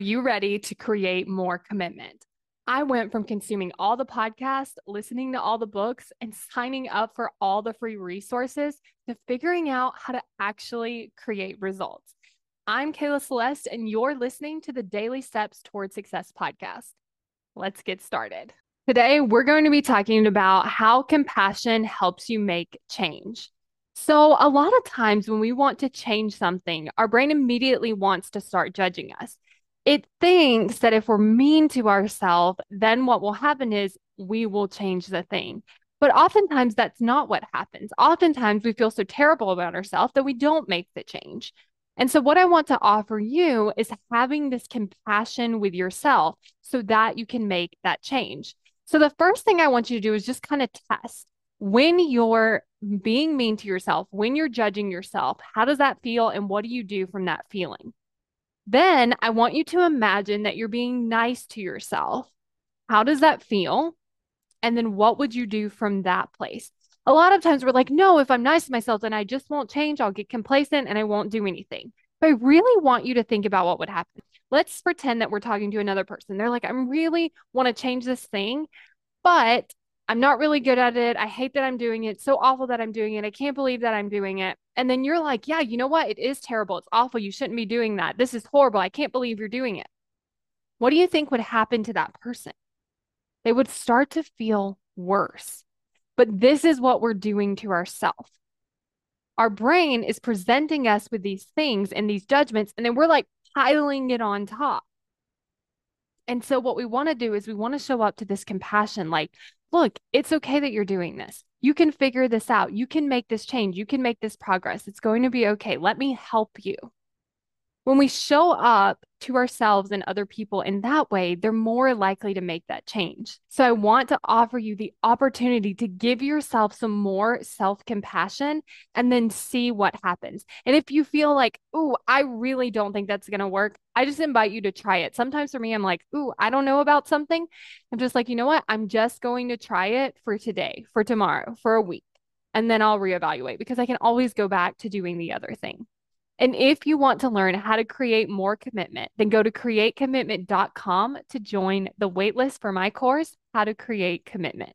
you ready to create more commitment? I went from consuming all the podcasts, listening to all the books, and signing up for all the free resources to figuring out how to actually create results. I'm Kayla Celeste, and you're listening to the Daily Steps Toward Success podcast. Let's get started. Today, we're going to be talking about how compassion helps you make change. So, a lot of times when we want to change something, our brain immediately wants to start judging us it thinks that if we're mean to ourselves, then what will happen is we will change the thing. But oftentimes that's not what happens. Oftentimes we feel so terrible about ourselves that we don't make the change. And so, what I want to offer you is having this compassion with yourself so that you can make that change. So, the first thing I want you to do is just kind of test when you're being mean to yourself, when you're judging yourself, how does that feel? And what do you do from that feeling? Then I want you to imagine that you're being nice to yourself. How does that feel? And then what would you do from that place? A lot of times we're like, no, if I'm nice to myself, then I just won't change. I'll get complacent and I won't do anything. But I really want you to think about what would happen. Let's pretend that we're talking to another person. They're like, I really want to change this thing, but I'm not really good at it. I hate that I'm doing it. It's so awful that I'm doing it. I can't believe that I'm doing it. And then you're like, yeah, you know what? It is terrible. It's awful. You shouldn't be doing that. This is horrible. I can't believe you're doing it. What do you think would happen to that person? They would start to feel worse. But this is what we're doing to ourselves. Our brain is presenting us with these things and these judgments, and then we're like piling it on top. And so, what we want to do is we want to show up to this compassion like, look, it's okay that you're doing this. You can figure this out. You can make this change. You can make this progress. It's going to be okay. Let me help you. When we show up to ourselves and other people in that way, they're more likely to make that change. So I want to offer you the opportunity to give yourself some more self compassion and then see what happens. And if you feel like, oh, I really don't think that's going to work, I just invite you to try it. Sometimes for me, I'm like, ooh, I don't know about something. I'm just like, you know what? I'm just going to try it for today, for tomorrow, for a week. And then I'll reevaluate because I can always go back to doing the other thing. And if you want to learn how to create more commitment, then go to createcommitment.com to join the waitlist for my course, How to Create Commitment.